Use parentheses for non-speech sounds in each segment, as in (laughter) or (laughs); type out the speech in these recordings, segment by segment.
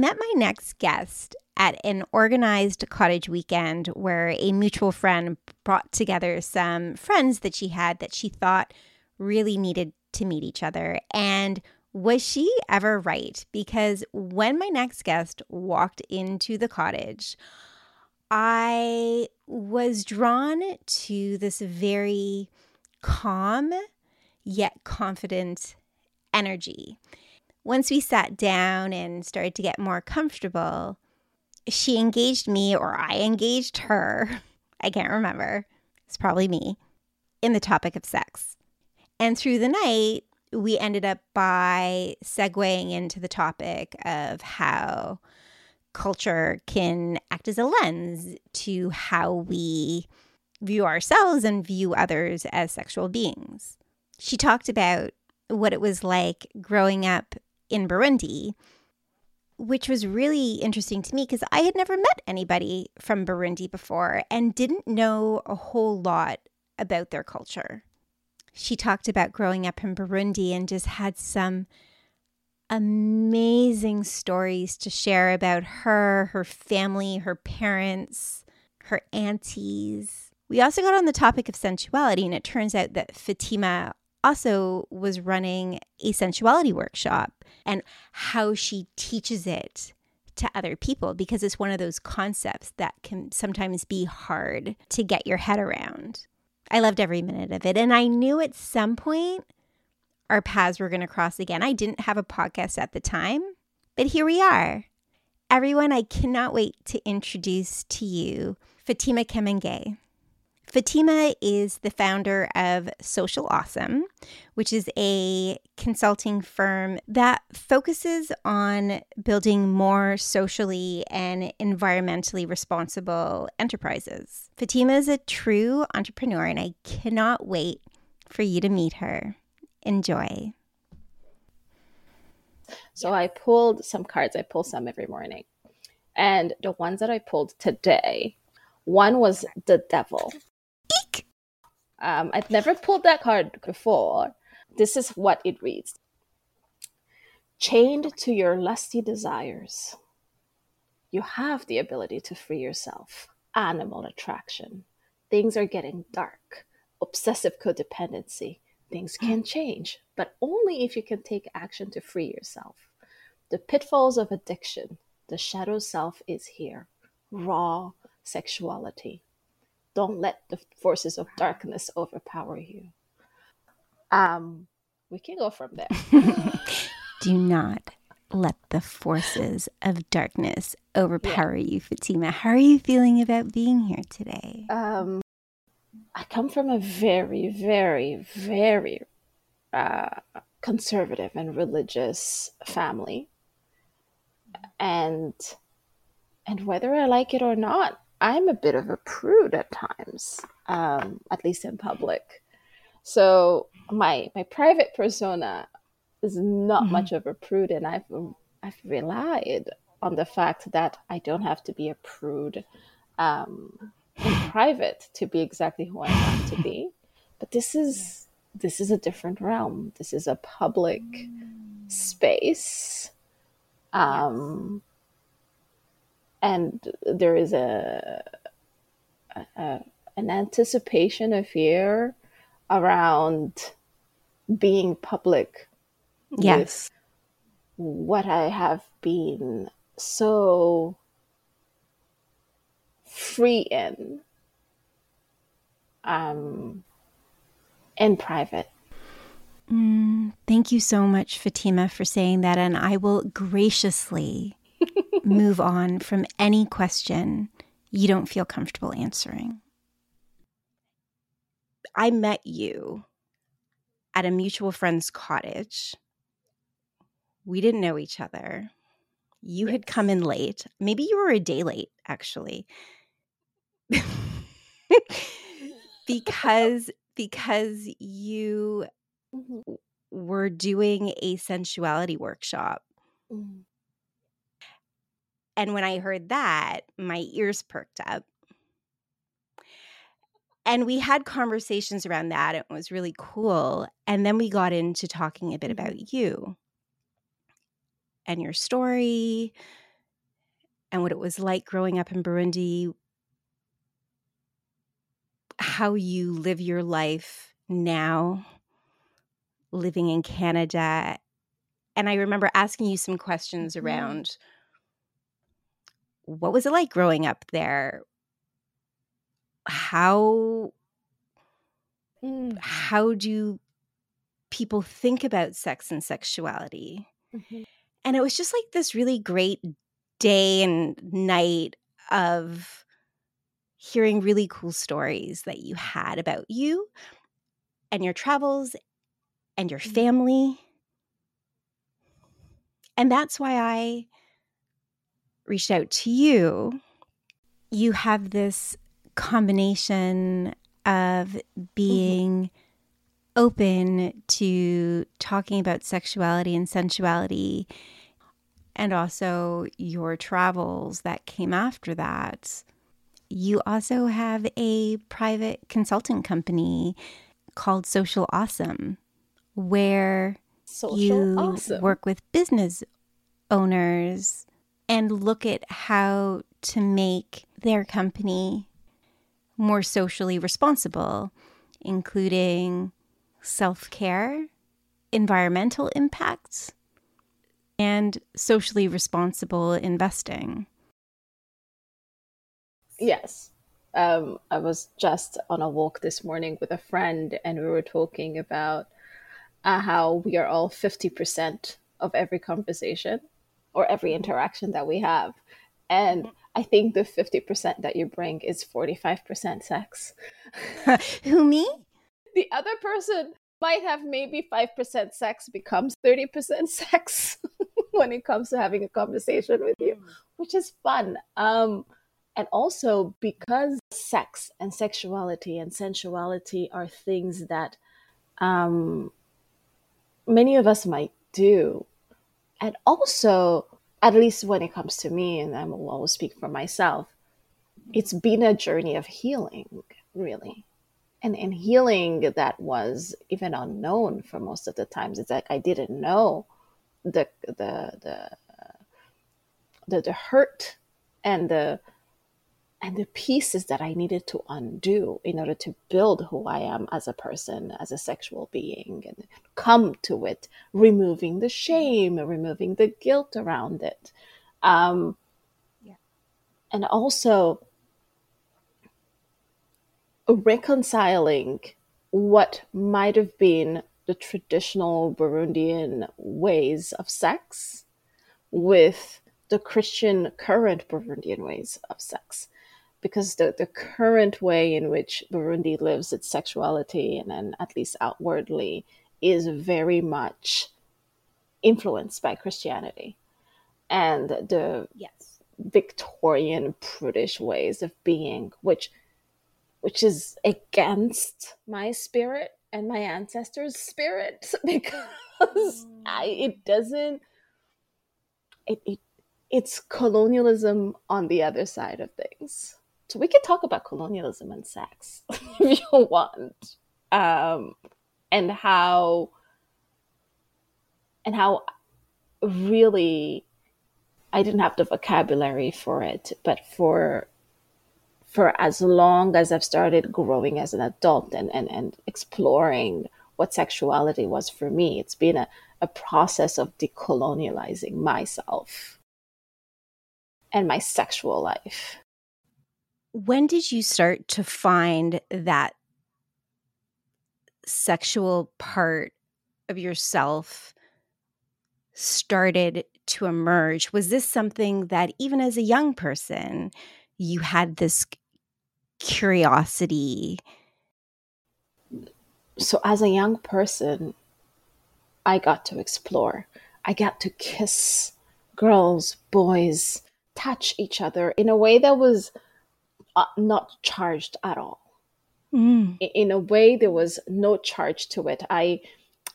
Met my next guest at an organized cottage weekend where a mutual friend brought together some friends that she had that she thought really needed to meet each other. And was she ever right? Because when my next guest walked into the cottage, I was drawn to this very calm yet confident energy. Once we sat down and started to get more comfortable, she engaged me or I engaged her. (laughs) I can't remember. It's probably me in the topic of sex. And through the night, we ended up by segueing into the topic of how culture can act as a lens to how we view ourselves and view others as sexual beings. She talked about what it was like growing up in Burundi, which was really interesting to me because I had never met anybody from Burundi before and didn't know a whole lot about their culture. She talked about growing up in Burundi and just had some amazing stories to share about her, her family, her parents, her aunties. We also got on the topic of sensuality, and it turns out that Fatima also was running a sensuality workshop and how she teaches it to other people because it's one of those concepts that can sometimes be hard to get your head around. I loved every minute of it. And I knew at some point our paths were going to cross again. I didn't have a podcast at the time, but here we are. Everyone, I cannot wait to introduce to you Fatima Kamenge. Fatima is the founder of Social Ausum, which is a consulting firm that focuses on building more socially and environmentally responsible enterprises. Fatima is a true entrepreneur, and I cannot wait for you to meet her. Enjoy. So I pulled some cards. I pull some every morning. And the ones that I pulled today, one was the devil. Um, I've never pulled that card before. This is what it reads Chained to your lusty desires, you have the ability to free yourself. Animal attraction. Things are getting dark. Obsessive codependency things can change, but only if you can take action to free yourself. The pitfalls of addiction, the shadow self is here. Raw sexuality. Don't let the forces of darkness overpower you. Um, we can go from there. (laughs) Do not let the forces of darkness overpower yeah. you, Fatima. How are you feeling about being here today? Um, I come from a very, very, very uh, conservative and religious family, and and whether I like it or not, I'm a bit of a prude at times, um, at least in public. So my my private persona is not mm-hmm. much of a prude, and I've I've relied on the fact that I don't have to be a prude. Um, in (laughs) private to be exactly who I want to be. (laughs) But this is this is a different realm. This is a public space. Um, and there is a, a, an anticipation, of fear around being public yes. what I have been so free in um, in private. Mm, thank you so much, Fatima, for saying that. And I will graciously move on from any question you don't feel comfortable answering. I met you at a mutual friend's cottage. We didn't know each other. You had come in late. Maybe you were a day late, actually. (laughs) because because you mm-hmm. were doing a sensuality workshop. Mm-hmm. And when I heard that, my ears perked up. And we had conversations around that. It was really cool. And then we got into talking a bit about mm-hmm. you. and your story and what it was like growing up in Burundi, how you live your life now, living in Canada. And I remember asking you some questions Mhm. around what was it like growing up there? How Mm. how do people think about sex and sexuality? Mhm. And it was just like this really great day and night of hearing really cool stories that you had about you and your travels and your Mhm. family. And that's why I reached out to you. You have this combination of mm-hmm. being open to talking about sexuality and sensuality and also your travels that came after that. You also have a private consulting company called Social Ausum, where Social you awesome. work with business owners and look at how to make their company more socially responsible, including self care, environmental impacts, and socially responsible investing. Yes. Um, I was just on a walk this morning with a friend, and we were talking about uh, how we are all 50% of every conversation or every interaction that we have. And I think the 50% that you bring is 45% sex. (laughs) Who, me? The other person might have maybe 5% sex becomes 30% (laughs) sex (laughs) when it comes to having a conversation with you, which is fun. Um, and also because sex and sexuality and sensuality are things that um, many of us might do. And also, at least when it comes to me, and I will always speak for myself, it's been a journey of healing, really. And, and healing that was even unknown for most of the times. It's like I didn't know the the the the, the hurt and the and the pieces that I needed to undo in order to build who I am as a person, as a sexual being, and come to it, removing the shame, removing the guilt around it. Um, Yeah. And also reconciling what might have been the traditional Burundian ways of sex with the Christian current Burundian ways of sex because the, the current way in which Burundi lives its sexuality and then at least outwardly is very much influenced by Christianity and the Yes. Victorian prudish ways of being, which which is against my spirit and my ancestors' spirit (laughs) because mm. I, it doesn't it, it it's colonialism on the other side of things. We could talk about colonialism and sex (laughs) if you want, um, and how and how really I didn't have the vocabulary for it, but for for as long as I've started growing as an adult and, and, and exploring what sexuality was for me, it's been a, a process of decolonializing myself and my sexual life. When did you start to find that sexual part of yourself started to emerge? Was this something that, even as a young person, you had this curiosity? So, as a young person, I got to explore. I got to kiss girls, boys, touch each other in a way that was uh, not charged at all. Mm. In a way, there was no charge to it. I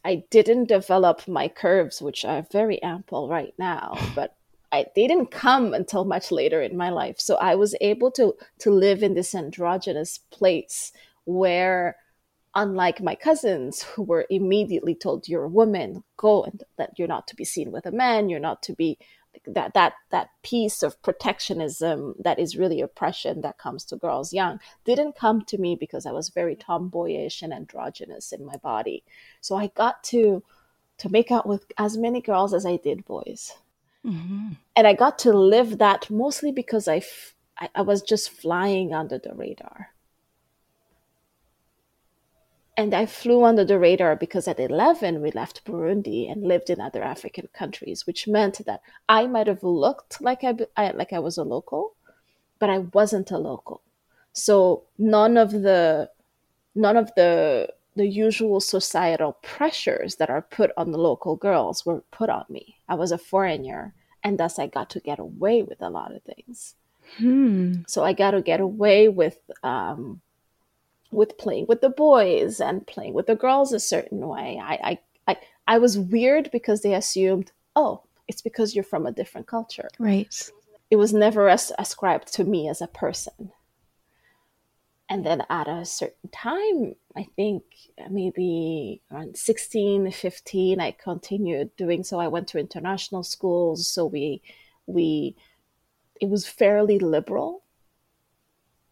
I didn't develop my curves, which are very ample right now, (laughs) but I, they didn't come until much later in my life. So I was able to to live in this androgynous place where unlike my cousins who were immediately told you're a woman go and that you're not to be seen with a man you're not to be that that that piece of protectionism that is really oppression that comes to girls young didn't come to me because i was very tomboyish and androgynous in my body. So i got to to make out with as many girls as i did boys. Mm-hmm. and i got to live that mostly because I, f- I, I was just flying under the radar and I flew under the radar because at 11 we left Burundi and lived in other African countries, which meant that I might have looked like I, I, like I was a local, but I wasn't a local. So none of the none of the the usual societal pressures that are put on the local girls were put on me. I was a foreigner, and thus I got to get away with a lot of things. Hmm. So I got to get away with um, with playing with the boys and playing with the girls a certain way. I, I, I, I was weird because they assumed, oh, it's because you're from a different culture. Right. It was never as- ascribed to me as a person. And then at a certain time, I think maybe around 16, 15, I continued doing so. I went to international schools. So we, we, it was fairly liberal.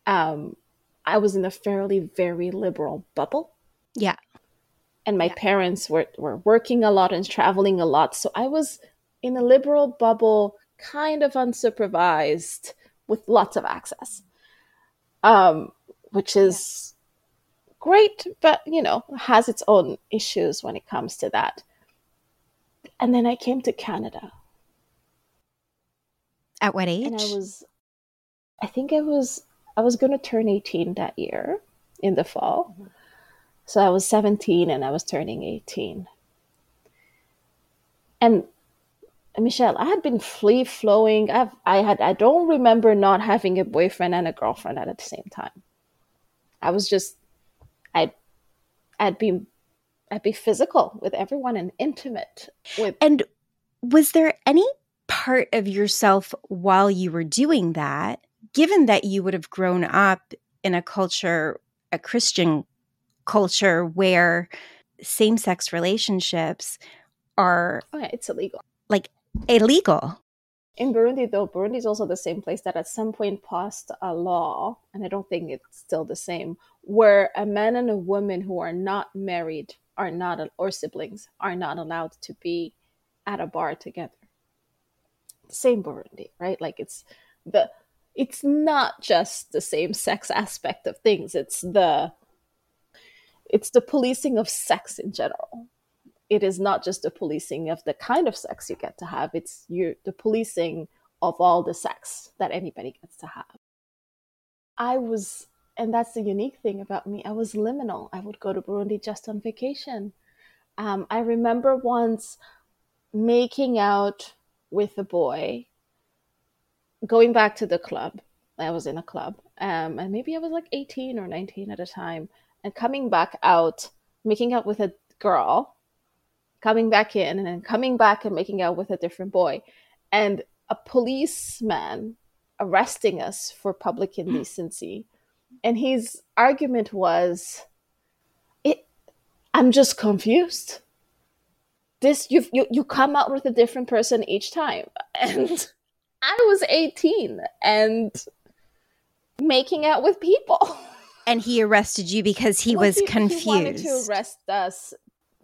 Um, I was in a fairly very liberal bubble. Yeah. And my yeah. parents were, were working a lot and traveling a lot. So I was in a liberal bubble, kind of unsupervised, with lots of access. Um, which is yeah. great, but you know, has its own issues when it comes to that. And then I came to Canada. At what age? And I was I think I was I was going to turn 18 that year in the fall. Mm-hmm. So I was 17 and I was turning 18. And Michelle, I had been free flowing. I've, I had, I don't remember not having a boyfriend and a girlfriend at the same time. I was just, I'd, I'd be, I'd be physical with everyone and intimate with. And was there any part of yourself while you were doing that given that you would have grown up in a culture, a Christian culture where same sex relationships are oh yeah, it's illegal. Like illegal. In Burundi though, Burundi is also the same place that at some point passed a law, and I don't think it's still the same, where a man and a woman who are not married are not or siblings are not allowed to be at a bar together. Same Burundi, right? Like it's the it's not just the same sex aspect of things. It's the it's the policing of sex in general. It is not just the policing of the kind of sex you get to have. It's you the policing of all the sex that anybody gets to have. I was and that's the unique thing about me i was liminal. I would go to burundi just on vacation. Um, i remember once making out with a boy going back to the club, I was in a club, um, and maybe I was like 18 or 19 at a time, and coming back out, making out with a girl, coming back in, and then coming back and making out with a different boy, and a policeman arresting us for public indecency. And his argument was, "It, I'm just confused. This you you you come out with a different person each time, (laughs) and." I was 18 and making out with people. (laughs) And he arrested you because he well, was he, confused. He wanted to arrest us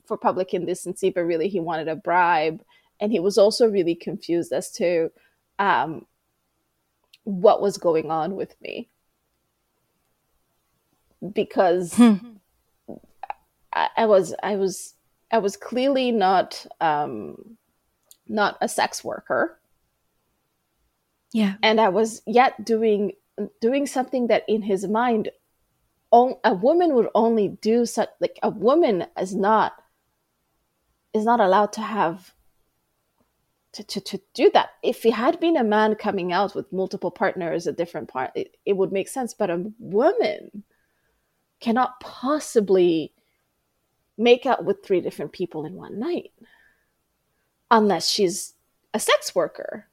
for public indecency, but really he wanted a bribe. And he was also really confused as to um, what was going on with me. Because hmm. I, I, was I was I was clearly not um, not a sex worker yeah. And I was yet doing doing something that in his mind a woman would only do such like a woman is not is not allowed to have to, to, to do that. If he had been a man coming out with multiple partners a different part it, it would make sense. But a woman cannot possibly make out with three different people in one night unless she's a sex worker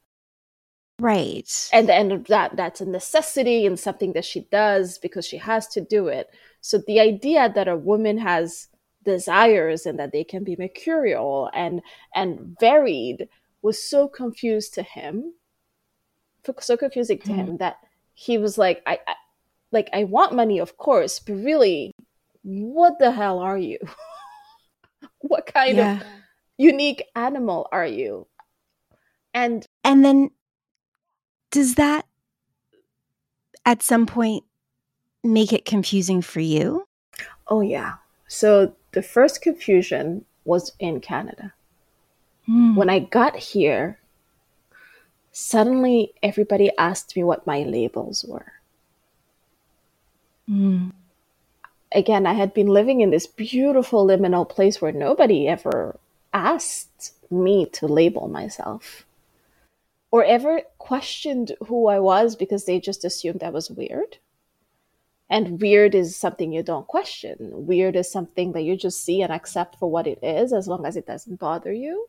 Right. And and that that's a necessity and something that she does because she has to do it. So the idea that a woman has desires and that they can be mercurial and and varied was so confused to him so confusing to mm. him that he was like I, I like i want money of course but really what the hell are you (laughs) what kind yeah. of unique animal are you and and then does that at some point make it confusing for you oh yeah so the first confusion was in Canada. Mm. When I got here, suddenly everybody asked me what my labels were. Mm. Again, I had been living in this beautiful liminal place where nobody ever asked me to label myself or ever questioned who I was because they just assumed I was weird. And weird is something you don't question. Weird is something that you just see and accept for what it is as long as it doesn't bother you.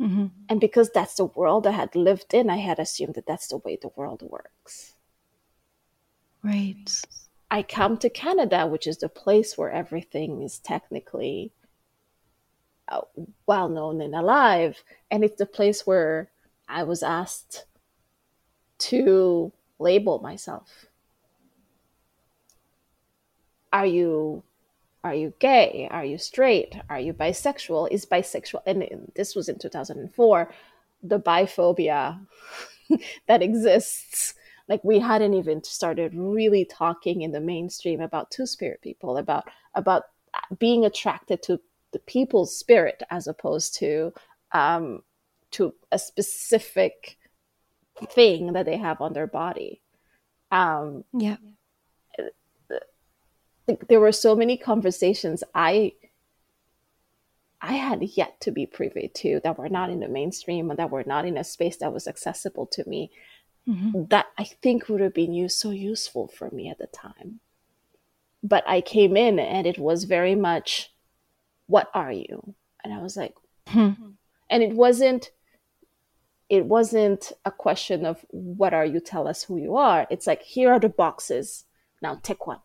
Mm-hmm. And because that's the world I had lived in, I had assumed that that's the way the world works. Right. I come to Canada, which is the place where everything is technically uh, well known and alive. And it's the place where I was asked to label myself. Are you are you gay? Are you straight? Are you bisexual? Is bisexual and this was in 2004 the biphobia (laughs) that exists. Like we hadn't even started really talking in the mainstream about two spirit people about about being attracted to the people's spirit as opposed to um to a specific thing that they have on their body um yeah there were so many conversations I I had yet to be privy to that were not in the mainstream and that were not in a space that was accessible to me mm-hmm. that I think would have been used so useful for me at the time. But I came in and it was very much, what are you? And I was like, hmm. and it wasn't it wasn't a question of what are you tell us who you are it's like here are the boxes now take one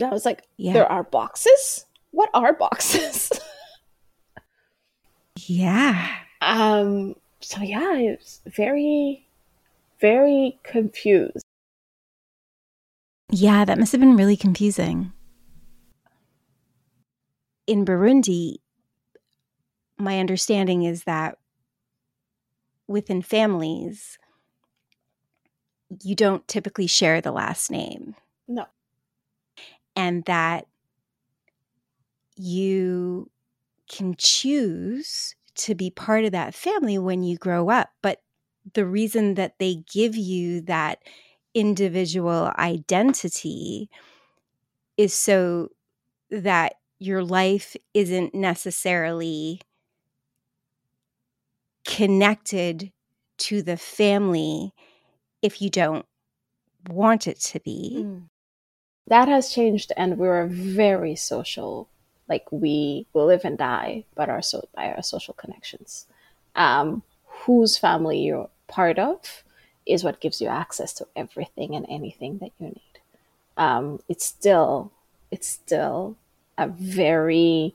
and I was like, yeah. there are boxes? What are boxes? (laughs) yeah. Um, so yeah, it's very, very confused. Yeah, that must have been really confusing. In Burundi, my understanding is that within families, you don't typically share the last name. No and that you can choose to be part of that family when you grow up. But the reason that they give you that individual identity is so that your life isn't necessarily connected to the family if you don't want it to be. Mm that has changed and we're very social like we will live and die our so by our social connections. Um, whose family you're part of is what gives you access to everything and anything that you need. Um, it's still it's still a very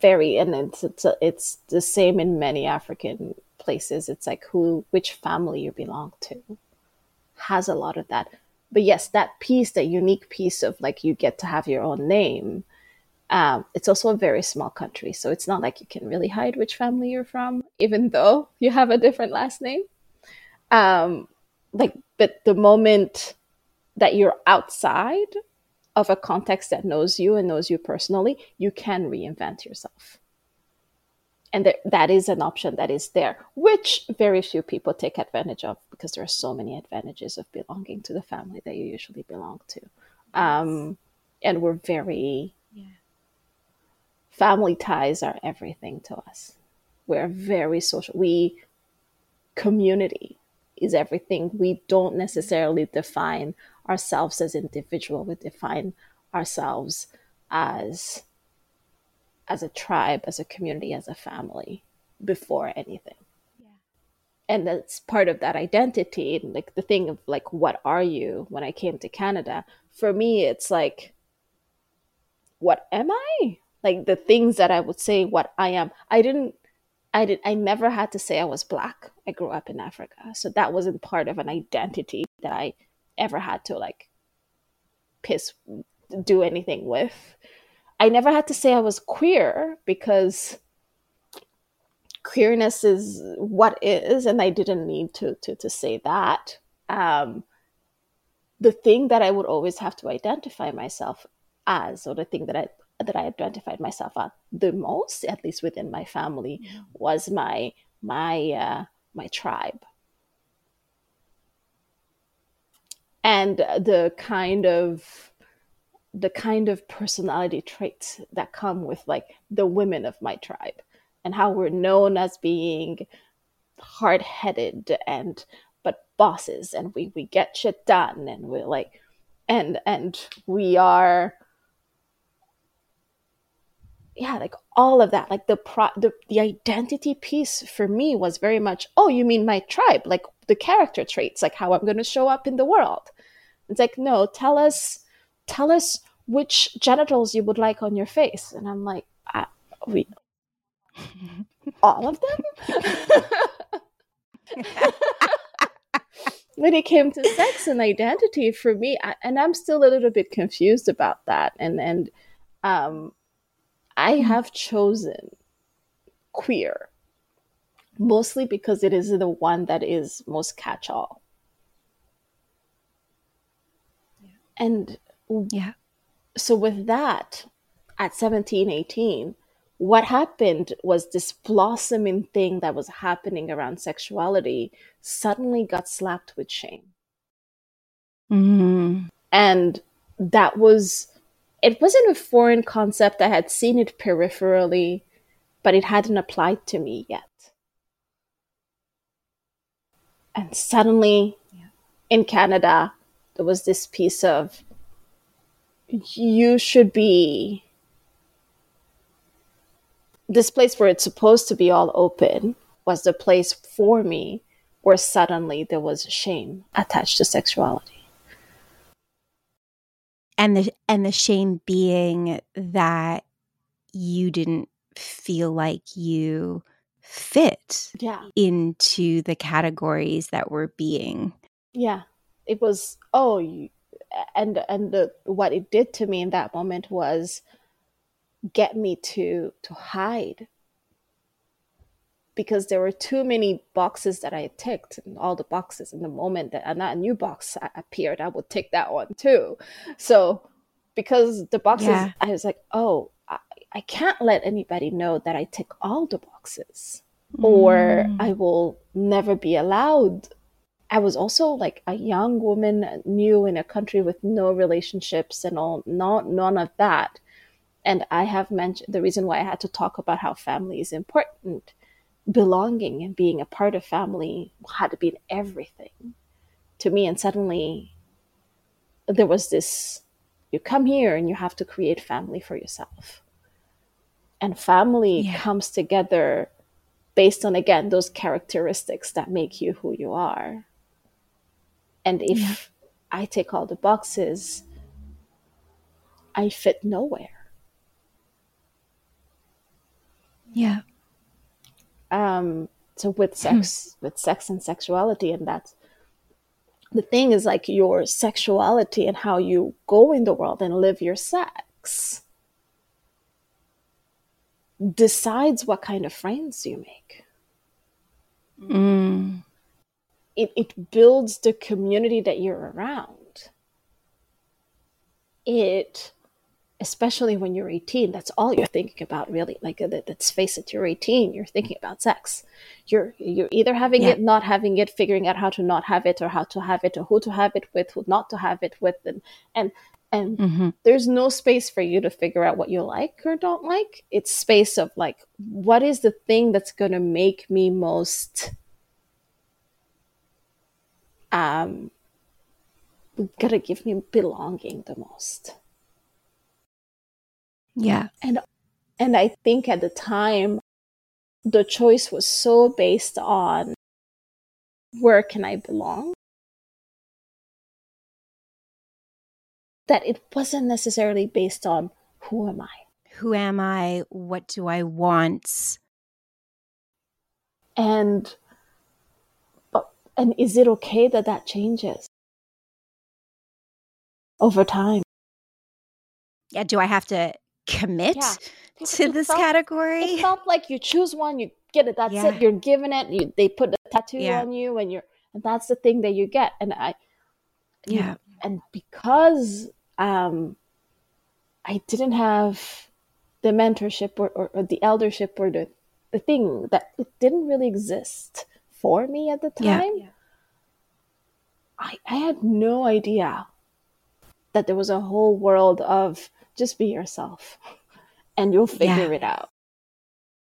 very and it's it's, it's the same in many african places it's like who which family you belong to has a lot of that but yes, that piece, that unique piece of like you get to have your own name. Um, it's also a very small country, so it's not like you can really hide which family you're from, even though you have a different last name. Um, like, but the moment that you're outside of a context that knows you and knows you personally, you can reinvent yourself. And th- that is an option that is there which very few people take advantage of because there are so many advantages of belonging to the family that you usually belong to. Um, and we're very yeah. family ties are everything to us. We're very social we community is everything. We don't necessarily define ourselves as individual. We define ourselves as as a tribe, as a community, as a family before anything. Yeah. and that's part of that identity And like the thing of like what are you when i came to canada? For me it's like what am i? Like the things that i would say what i am. I didn't i did i never had to say i was black. I grew up in africa. So that wasn't part of an identity that i ever had to like piss do anything with. I never had to say i was queer because queerness is what is and i didn't need to to, to say that. Um, the thing that i would always have to identify myself as or the thing that i that i identified myself as the most at least within my family was my my uh, my tribe and the kind of the kind of personality traits that come with like the women of my tribe and how we're known as being hard-headed and but bosses and we we get shit done and we're like and and we are yeah like all of that. Like the pro the, the identity piece for me was very much oh you mean my tribe? Like the character traits like how i'm going to show up in the world. It's like no tell us tell us which genitals you would like on your face. And i'm like ah, we all of them. (laughs) when it came to sex and identity for me I, and i'm still a little bit confused about that. And and um i have chosen queer mostly because it is the one that is most catch all yeah. and yeah so with that at 17 18 what happened was this blossoming thing that was happening around sexuality suddenly got slapped with shame. Mm-hmm. And that was, it wasn't a foreign concept. I had seen it peripherally, but it hadn't applied to me yet. And suddenly yeah. in Canada, there was this piece of, you should be this place where it's supposed to be all open was the place for me where suddenly there was shame attached to sexuality and the and the shame being that you didn't feel like you fit yeah. into the categories that were being yeah it was oh you, and and the what it did to me in that moment was get me to to hide because there were too many boxes that I ticked, and all the boxes in the moment that a new box appeared, I would tick that one too. So, because the boxes, yeah. I was like, oh, I, can't let anybody know that I tick all the boxes, mm. or I will never be allowed. I was also like a young woman, new in a country with no relationships and all, not none of that. And I have mentioned the reason why I had to talk about how family is important. Belonging and being a part of family had been everything to me. And suddenly there was this you come here and you have to create family for yourself. And family yeah. comes together based on, again, those characteristics that make you who you are. And if yeah. I take all the boxes, I fit nowhere. Yeah. Um, so with hmm. sex, with sex and sexuality, and that's the thing is like your sexuality and how you go in the world and live your sex decides what kind of friends you make. Mm. It, it builds the community that you're around. It especially when you're 18 that's all you're thinking about really like let's face it you're 18 you're thinking about sex you're you're either having yeah. it not having it figuring out how to not have it or how to have it or who to have it with who not to have it with and and and mm-hmm. there's no space for you to figure out what you like or don't like it's space of like what is the thing that's going to make me most um gonna give me belonging the most yeah. And and I think at the time the choice was so based on where can I belong? That it wasn't necessarily based on who am I? Who am I? What do I want? And and is it okay that that changes over time? Yeah, do I have to commit Yeah. (laughs) to this felt- category? It felt like you choose one, you get it. That's Yeah. it. You're given it. You, they put the tattoo Yeah. on you, and you're and that's the thing that you get. And I, yeah. And because um, I didn't have the mentorship or, or, or the eldership or the the thing that it didn't really exist for me at the Yeah. time. I I had no idea that there was a whole world of just be yourself (laughs) and you'll figure it out.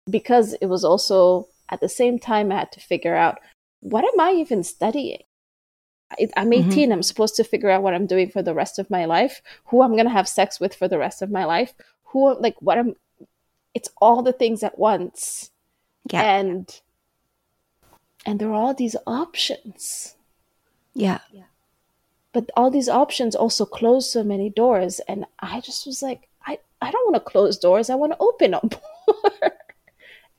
Because it was also at the same time I had to figure out what am I even studying? I'm Mhm. 18. I'm supposed to figure out what I'm doing for the rest of my life, who I'm going to have sex with for the rest of my life, who, like, what I'm, it's all the things at once. Yeah. And, and there are all these options yeah. yeah. but all these options also close so many doors and i just was like i, I don't want to close doors i want to open them (laughs) more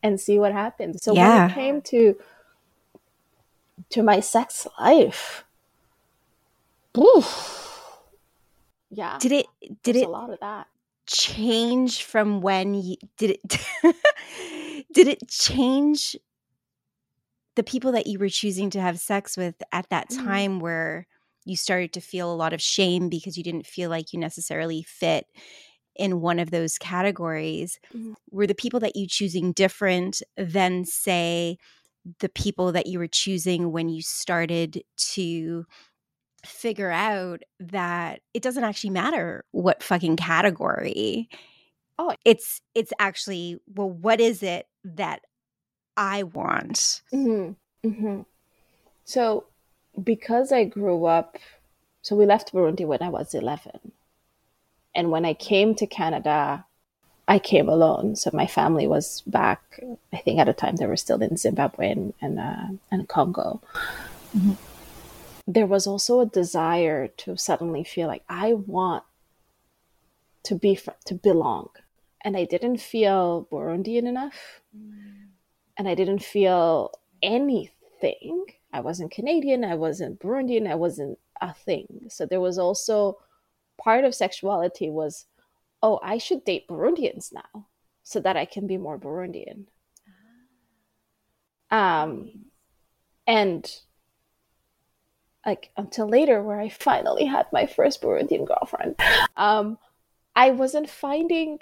and see what happens so when it came to to my sex life oof, yeah Did it did there's it a lot of that change from when you did it (laughs) did it change the people that you were choosing to have sex with at that Mhm. time where you started to feel a lot of shame because you didn't feel like you necessarily fit in one of those categories Mhm. were the people that you choosing different than say the people that you were choosing when you started to figure out that it doesn't actually matter what fucking category Oh. it's it's actually well what is it that i want hmm hmm So, because I grew up, so we left Burundi when I was 11. And when I came to Canada, I came alone. So, my family was back. I think at the time they were still in Zimbabwe and, and, uh, and Congo. There was also a desire to suddenly feel like I want to be, fr- to belong. And I didn't feel Burundian enough and I didn't feel anything. I wasn't Canadian, I wasn't Burundian, I wasn't a thing. So there was also part of sexuality was, oh, I should date Burundians now so that I can be more Burundian. Um, and like until later, where I finally had my first Burundian girlfriend, um, I wasn't finding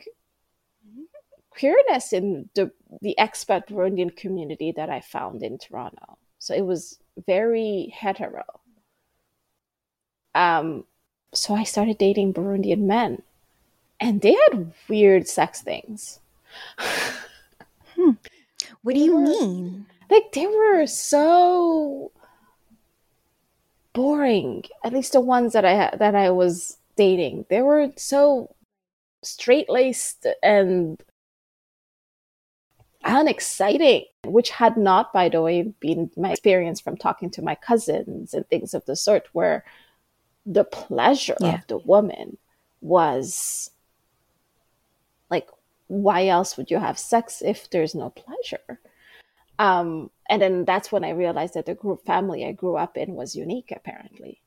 queerness in the the expat Burundian community that I found in Toronto. So it was very hetero. Um, so I started dating Burundian men, and they had weird sex things. what do you were- mean Like they were so boring. At least the ones that I ha- that I was dating, they were so straight laced and unexciting, which had not, by the way, been my experience from talking to my cousins and things of the sort, where the pleasure Yeah. of the woman was like, why else would you have sex if there's no pleasure? Um, and then that's when I realized that the group family I grew up in was unique, apparently.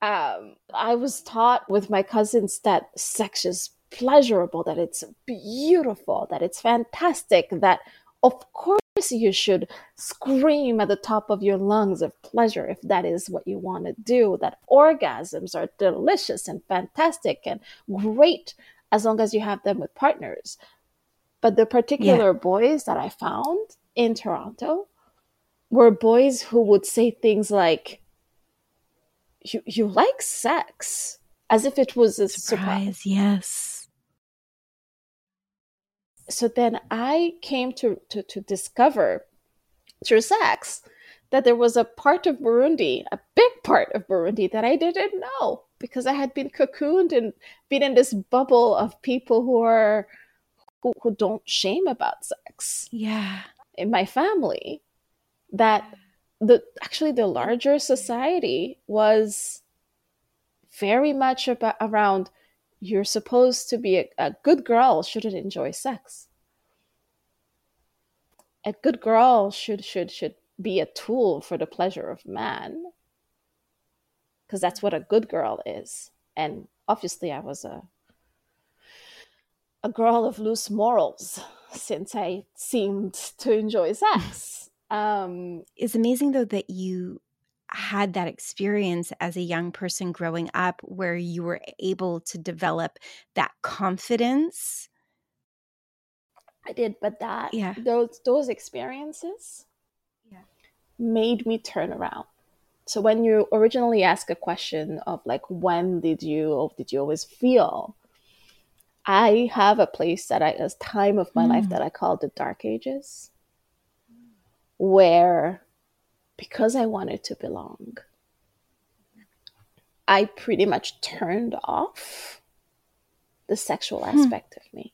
Um, I was taught with my cousins that sex is pleasurable, that it's beautiful, that it's fantastic, that of course you should scream at the top of your lungs of pleasure if that is what you want to do, that orgasms are delicious and fantastic and great as long as you have them with partners. But the particular boys that I found in Toronto were boys who would say things like, you, you like sex, as if it was a surprise. surprise yes. So then I came to, to, to discover through sex that there was a part of Burundi, a big part of Burundi that I didn't know because I had been cocooned and been in this bubble of people who are who, who don't shame about sex. Yeah in my family that the actually the larger society was very much about around you're supposed to be a, a good girl shouldn't enjoy sex. A good girl should should should be a tool for the pleasure of man because that's what a good girl is. And obviously i was a a girl of loose morals since i seemed to enjoy sex um it's amazing though that you had that experience as a young person growing up where you were able to develop that confidence i did but that Yeah. those those experiences Yeah. made me turn around so when you originally ask a question of like when did you or did you always feel i have a place that i a time of my life Mm. that i call the dark ages where because I wanted to belong, I pretty much turned off the sexual aspect of me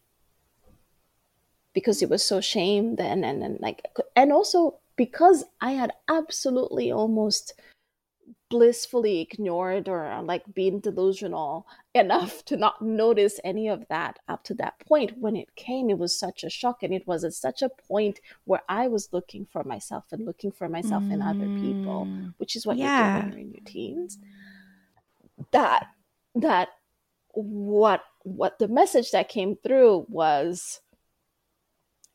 because it was so shame and, and and like and also because I had absolutely almost blissfully ignored or like being delusional enough to not notice any of that up to that point when it came it was such a shock and it was at such a point where i was looking for myself and looking for myself in other people Mm. which is what Yeah. you do when you're in your teens that that what what the message that came through was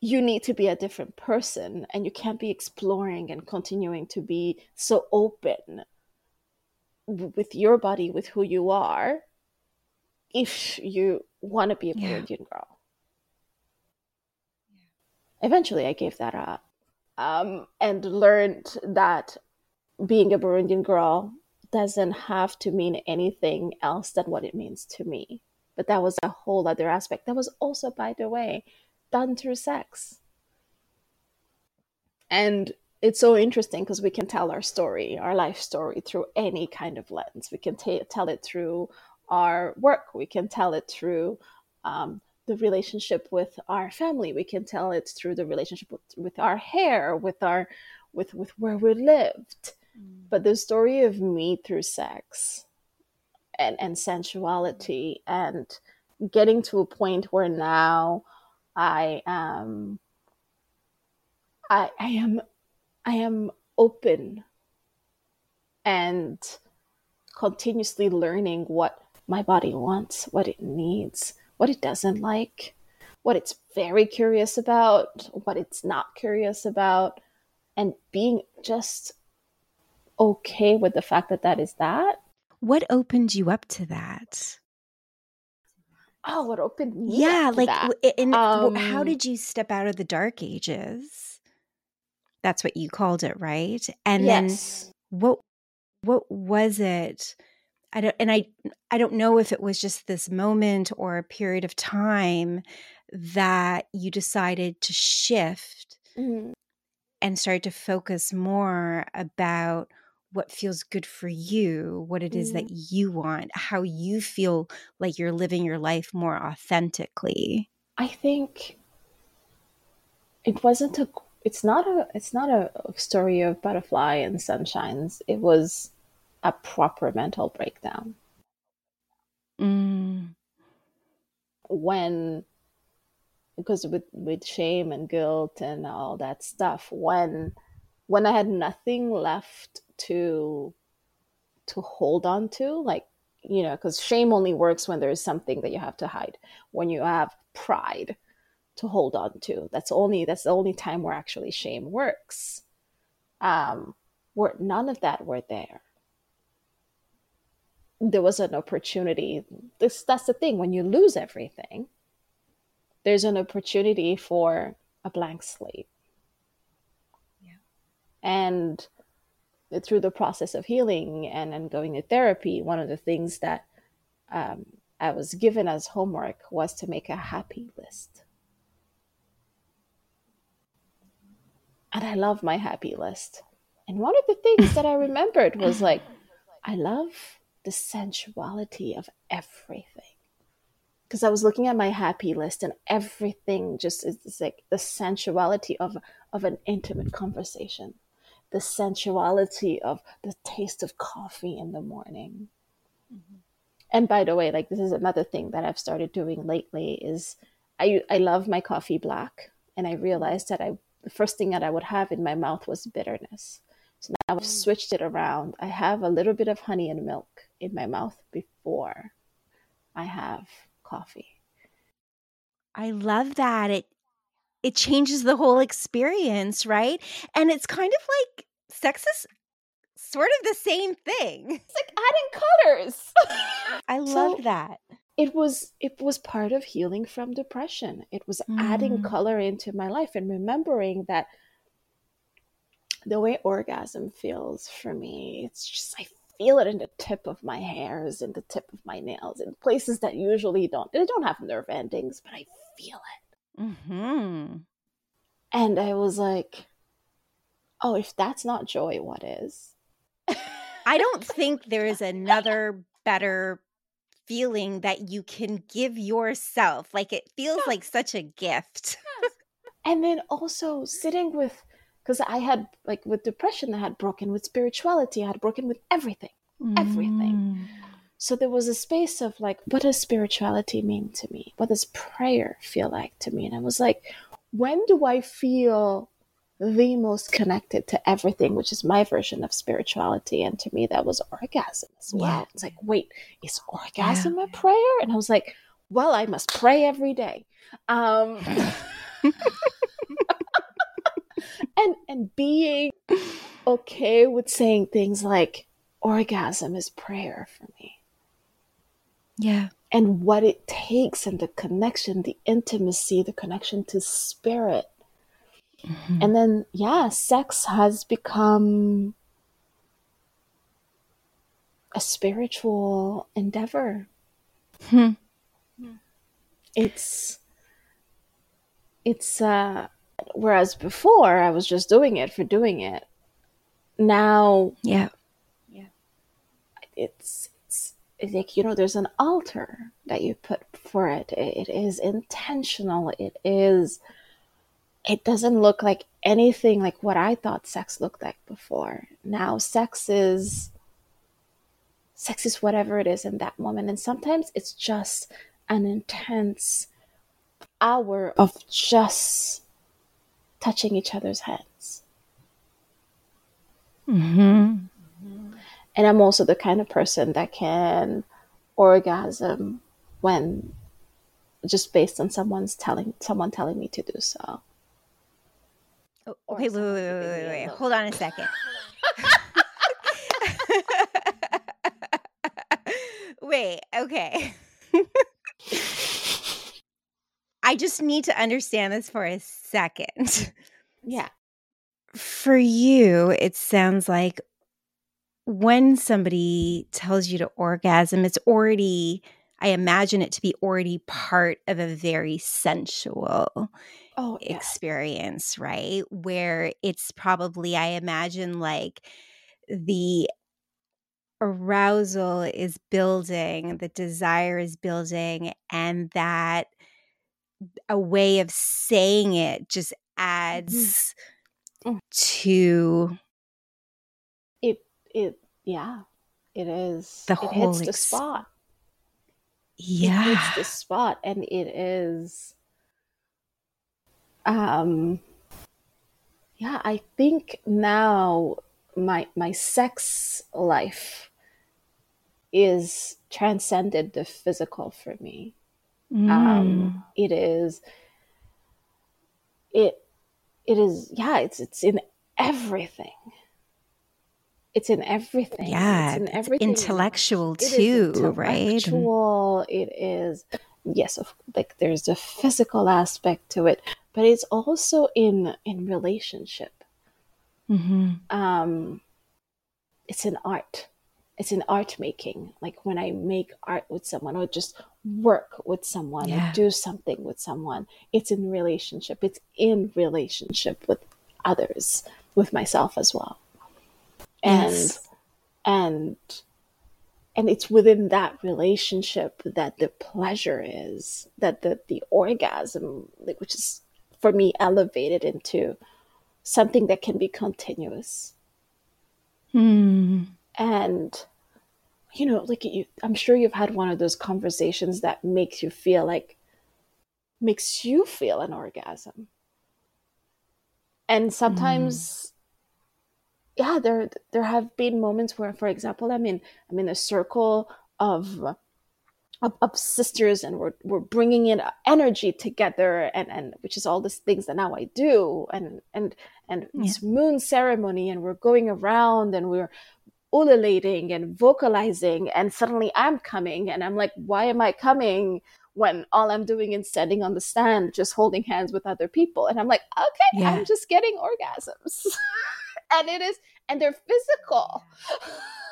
you need to be a different person and you can't be exploring and continuing to be so open with your body with who you are if you want to be a Yeah. Burundian girl. Eventually i gave that up um, and learned that being a burundian girl doesn't have to mean anything else than what it means to me. But that was a whole other aspect that was also by the way done through sex. And it's so interesting because we can tell our story our life story through any kind of lens. We can ta tell it through our work. We can tell it through um, the relationship with our family. We can tell it through the relationship with, with our hair with our with with where we lived. But the story of me through sex and and sensuality and getting to a point where now i am i i am i am open and continuously learning what my body wants what it needs what it doesn't like what it's very curious about what it's not curious about and being just okay with the fact that that is that What opened you up to that? oh what opened me yeah, up to like w- in how Um, did you step out of the dark ages? That's what you called it, right? And then yes what what was it? I don't and I I don't know if it was just this moment or a period of time that you decided to shift Mhm. and start to focus more about what feels good for you, what it is that you want, how you feel like you're living your life more authentically. I think it wasn't a it's not a it's not a story of butterfly and sunshines. It was a proper mental breakdown. Mm, when because with with shame and guilt and all that stuff when when I had nothing left to to hold on to like you know because shame only works when there's something that you have to hide. When you have pride to hold on to. That's only that's the only time where actually shame works. Um where none of that were there. There was an opportunity. This that's the thing. When you lose everything there's an opportunity for a blank slate. Yeah. and through the process of healing and, and going to therapy one of the things that um, i was given as homework was to make a happy list and i love my happy list and one of the things that i (laughs) remembered was like i love the sensuality of everything because I was looking at my happy list and everything just is, like the sensuality of of an intimate conversation, the sensuality of the taste of coffee in the morning. Mm-hmm. And by the way, like this is another thing that I've started doing lately is I I love my coffee black and I realized that I the first thing that I would have in my mouth was bitterness. So now I've mm. switched it around. I have a little bit of honey and milk in my mouth before I have coffee. I love that. It it changes the whole experience, right? And it's kind of like sex is sort of the same thing. It's like adding colors. I (laughs) love so that. It was it was part of healing from depression. It was mm. adding color into my life and remembering that the way orgasm feels for me, it's just I feel it in the tip of my hairs, in the tip of my nails, in places that usually don't. They don't have nerve endings, but I feel it. Mm-hmm. And I was like, oh, if that's not joy, what is? I don't think there is another better feeling that you can give yourself. Like it feels like such a gift. (laughs) and then also sitting with, because I had, like with depression, I had broken with spirituality, I had broken with everything, everything. Mm. So there was a space of like, what does spirituality mean to me? What does prayer feel like to me? And I was like, when do I feel the most connected to everything, which is my version of spirituality. And to me, that was orgasm as well. Yeah. It's like, wait, is orgasm yeah. a prayer? And I was like, well, I must pray every day. Um, (laughs) and and being okay with saying things like orgasm is prayer for me. Yeah. And what it takes and the connection, the intimacy, the connection to spirit Mm-hmm. And then, yeah, sex has become a spiritual endeavor. Hmm. It's, it's, uh, whereas before I was just doing it for doing it. Now, yeah, yeah, it's, it's, it's like, you know, there's an altar that you put for it. It is intentional. It is, it doesn't look like anything like what I thought sex looked like before. Now sex is sex is whatever it is in that moment and sometimes it's just an intense hour of just touching each other's hands. Mm-hmm. And I'm also the kind of person that can orgasm when just based on someone's telling someone telling me to do so. Oh, okay, wait, wait, wait, wait, wait. Hold on a second. (laughs) (laughs) wait, okay. (laughs) I just need to understand this for a second. Yeah. For you, it sounds like when somebody tells you to orgasm, it's already, I imagine it to be already part of a very sensual oh, yeah. experience, right? Where it's probably, I imagine, like the arousal is building, the desire is building, and that a way of saying it just mm-hmm. adds mm. to it. It yeah, it is. The it whole hits the spot. Yeah, it hits the spot, and it is um, yeah, I think now my my sex life is transcended the physical for me. Um, mm. Um, it is it it is yeah it's it's in everything. It's in everything. Yeah it's in everything. intellectual too intellectual, right? intellectual. It is yes of, like there's the physical aspect to it but it's also in in relationship mm-hmm. um it's an art it's an art making like when i make art with someone or just work with someone yeah. or do something with someone it's in relationship it's in relationship with others with myself as well and yes. and and it's within that relationship that the pleasure is that the the orgasm like which is for me elevated into something that can be continuous Mm. And you know, like you, I'm sure you've had one of those conversations that makes you feel like makes you feel an orgasm. And sometimes mm. yeah, there there have been moments where for example, I'm in I'm in a circle of of, of, sisters and we're, we're bringing in energy together and, and which is all these things that now I do and and and yeah. this moon ceremony and we're going around and we're ululating and vocalizing and suddenly I'm coming and I'm like why am I coming when all I'm doing is standing on the stand just holding hands with other people and I'm like okay yeah. I'm just getting orgasms (laughs) and it is and they're physical (laughs)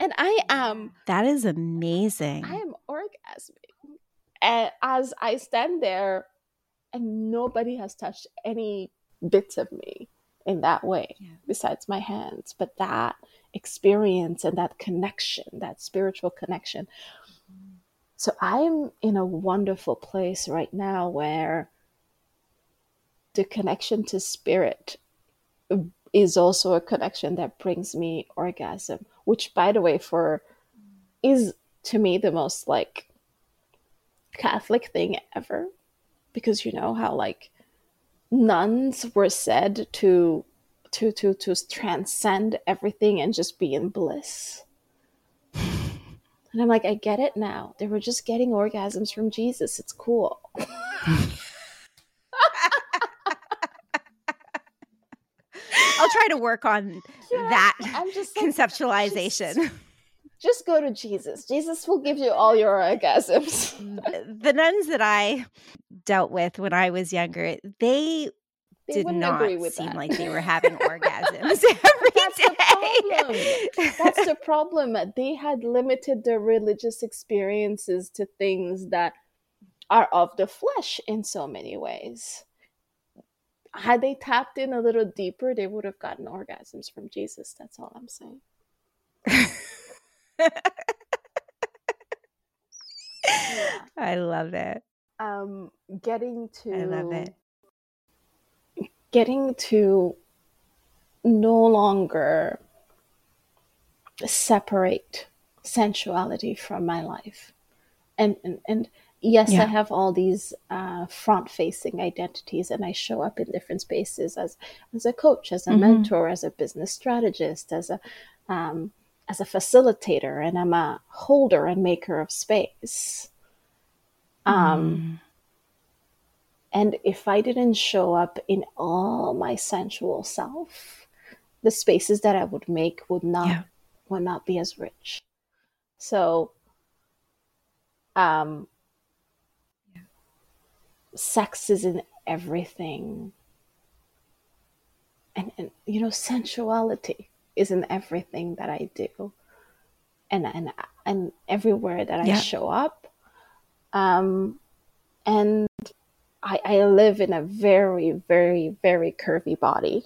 and I am. That is amazing. I am orgasming. And as I stand there, and nobody has touched any bits of me in that way yeah. besides my hands. But that experience and that connection, that spiritual connection. Mm-hmm. So I'm in a wonderful place right now where the connection to spirit is also a connection that brings me orgasm which by the way for is to me the most like catholic thing ever. Because you know how like nuns were said to to to to transcend everything and just be in bliss. And i'm like i get it now. They were just getting orgasms from jesus. It's cool (laughs) I'll try to work on yeah, that I'm just like, conceptualization. Just, just, go to Jesus. Jesus will give you all your orgasms. the nuns that I dealt with when I was younger, they, they did not seem that. like they were having (laughs) orgasms (laughs) every That's day. The problem. That's the problem. They had limited their religious experiences to things that are of the flesh in so many ways had they tapped in a little deeper, they would have gotten orgasms from Jesus. That's all I'm saying. (laughs) I love it. Um, getting to I love it. Getting to no longer separate sensuality from my life. And and, and yes, yeah. I have all these uh, front-facing identities, and I show up in different spaces as as a coach, as a mm-hmm. mentor, as a business strategist, as a um, as a facilitator, and I'm a holder and maker of space. Um, mm. And if I didn't show up in all my sensual self, the spaces that I would make would not yeah. would not be as rich. So, um, sex is in everything. And, and you know, sensuality is in everything that I do. And and and everywhere that I show up. Um and I, I live in a very, very, very curvy body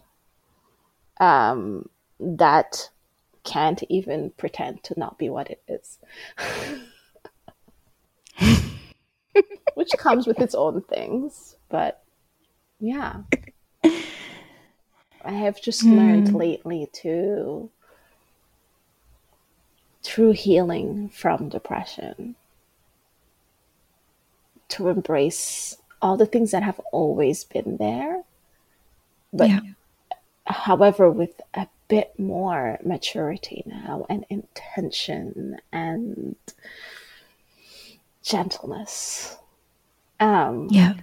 um, that can't even pretend to not be what it is. (laughs) which comes with its own things. But yeah, I have just mm. learned lately to true healing from depression to embrace all the things that have always been there but yeah. however with a bit more maturity now and intention and gentleness. Um, yeah.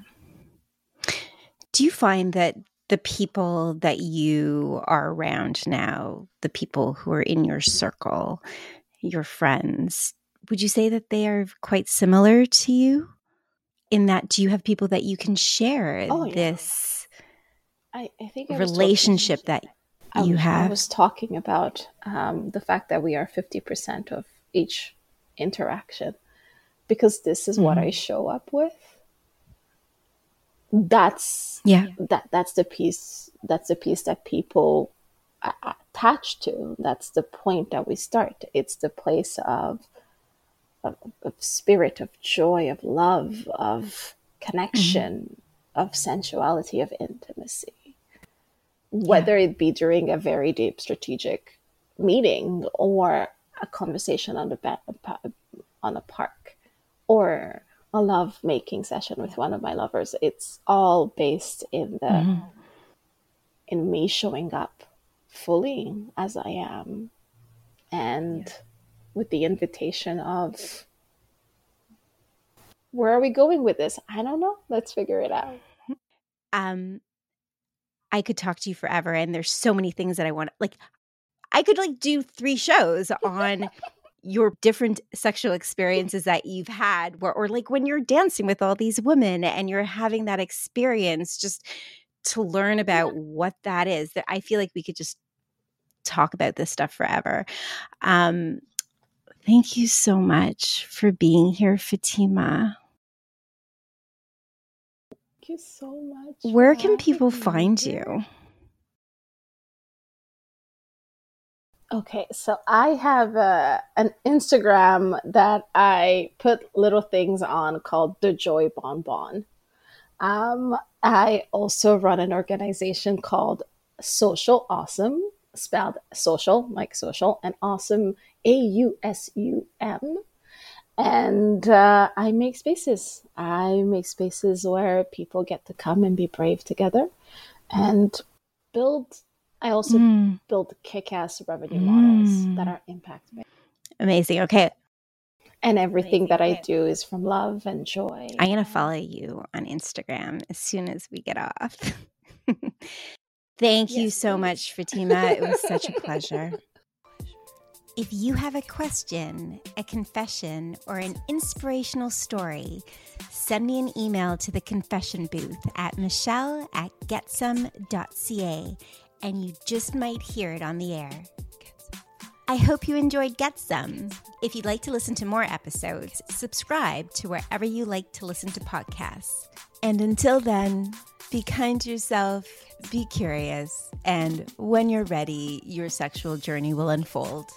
Do you find that the people that you are around now, the people who are in your circle, your friends, would you say that they are quite similar to you? In that, do you have people that you can share oh, yeah. this I, I think I relationship that you I, have? I was talking about um, the fact that we are 50% of each interaction because this is mm-hmm. what I mm-hmm. show up with. That's yeah. That that's the piece. That's the piece that people attach to. That's the point that we start. It's the place of of, of spirit, of joy, of love, of connection, mm-hmm. of sensuality, of intimacy. Whether yeah. it be during a very deep strategic meeting or a conversation on the bed on a park or a love making session with one of my lovers. It's all based in the mm-hmm. in me showing up fully as i am. And yeah. with the invitation of where are we going with this? I don't know. Let's figure it out. (laughs) Um i could talk to you forever and there's so many things that i want like i could like do three shows on (laughs) your different sexual experiences that you've had or, or like when you're dancing with all these women and you're having that experience just to learn about what that is that i feel like we could just talk about this stuff forever. Um thank you so much for being here fatima. Thank you so much where can people find you Okay, so I have a, uh, an Instagram that I put little things on called the Joybonbon. Um, I also run an organization called Social Ausum, spelled social like social, and awesome A U S U M. And uh, I make spaces. I make spaces where people get to come and be brave together and build I also mm. build kick-ass revenue mm. models that are impact based. Amazing. Okay. And everything Amazing. that I do is from love and joy. I'm going to follow you on Instagram as soon as we get off. (laughs) Thank yes, you so please. much, Fatima. It was such a pleasure. (laughs) If you have a question, a confession, or an inspirational story, send me an email to the confession booth at michelle at getsome.ca and you just might hear it on the air. I hope you enjoyed Get Some. If you'd like to listen to more episodes, subscribe to wherever you like to listen to podcasts. And until then, be kind to yourself, be curious, and when you're ready, your sexual journey will unfold.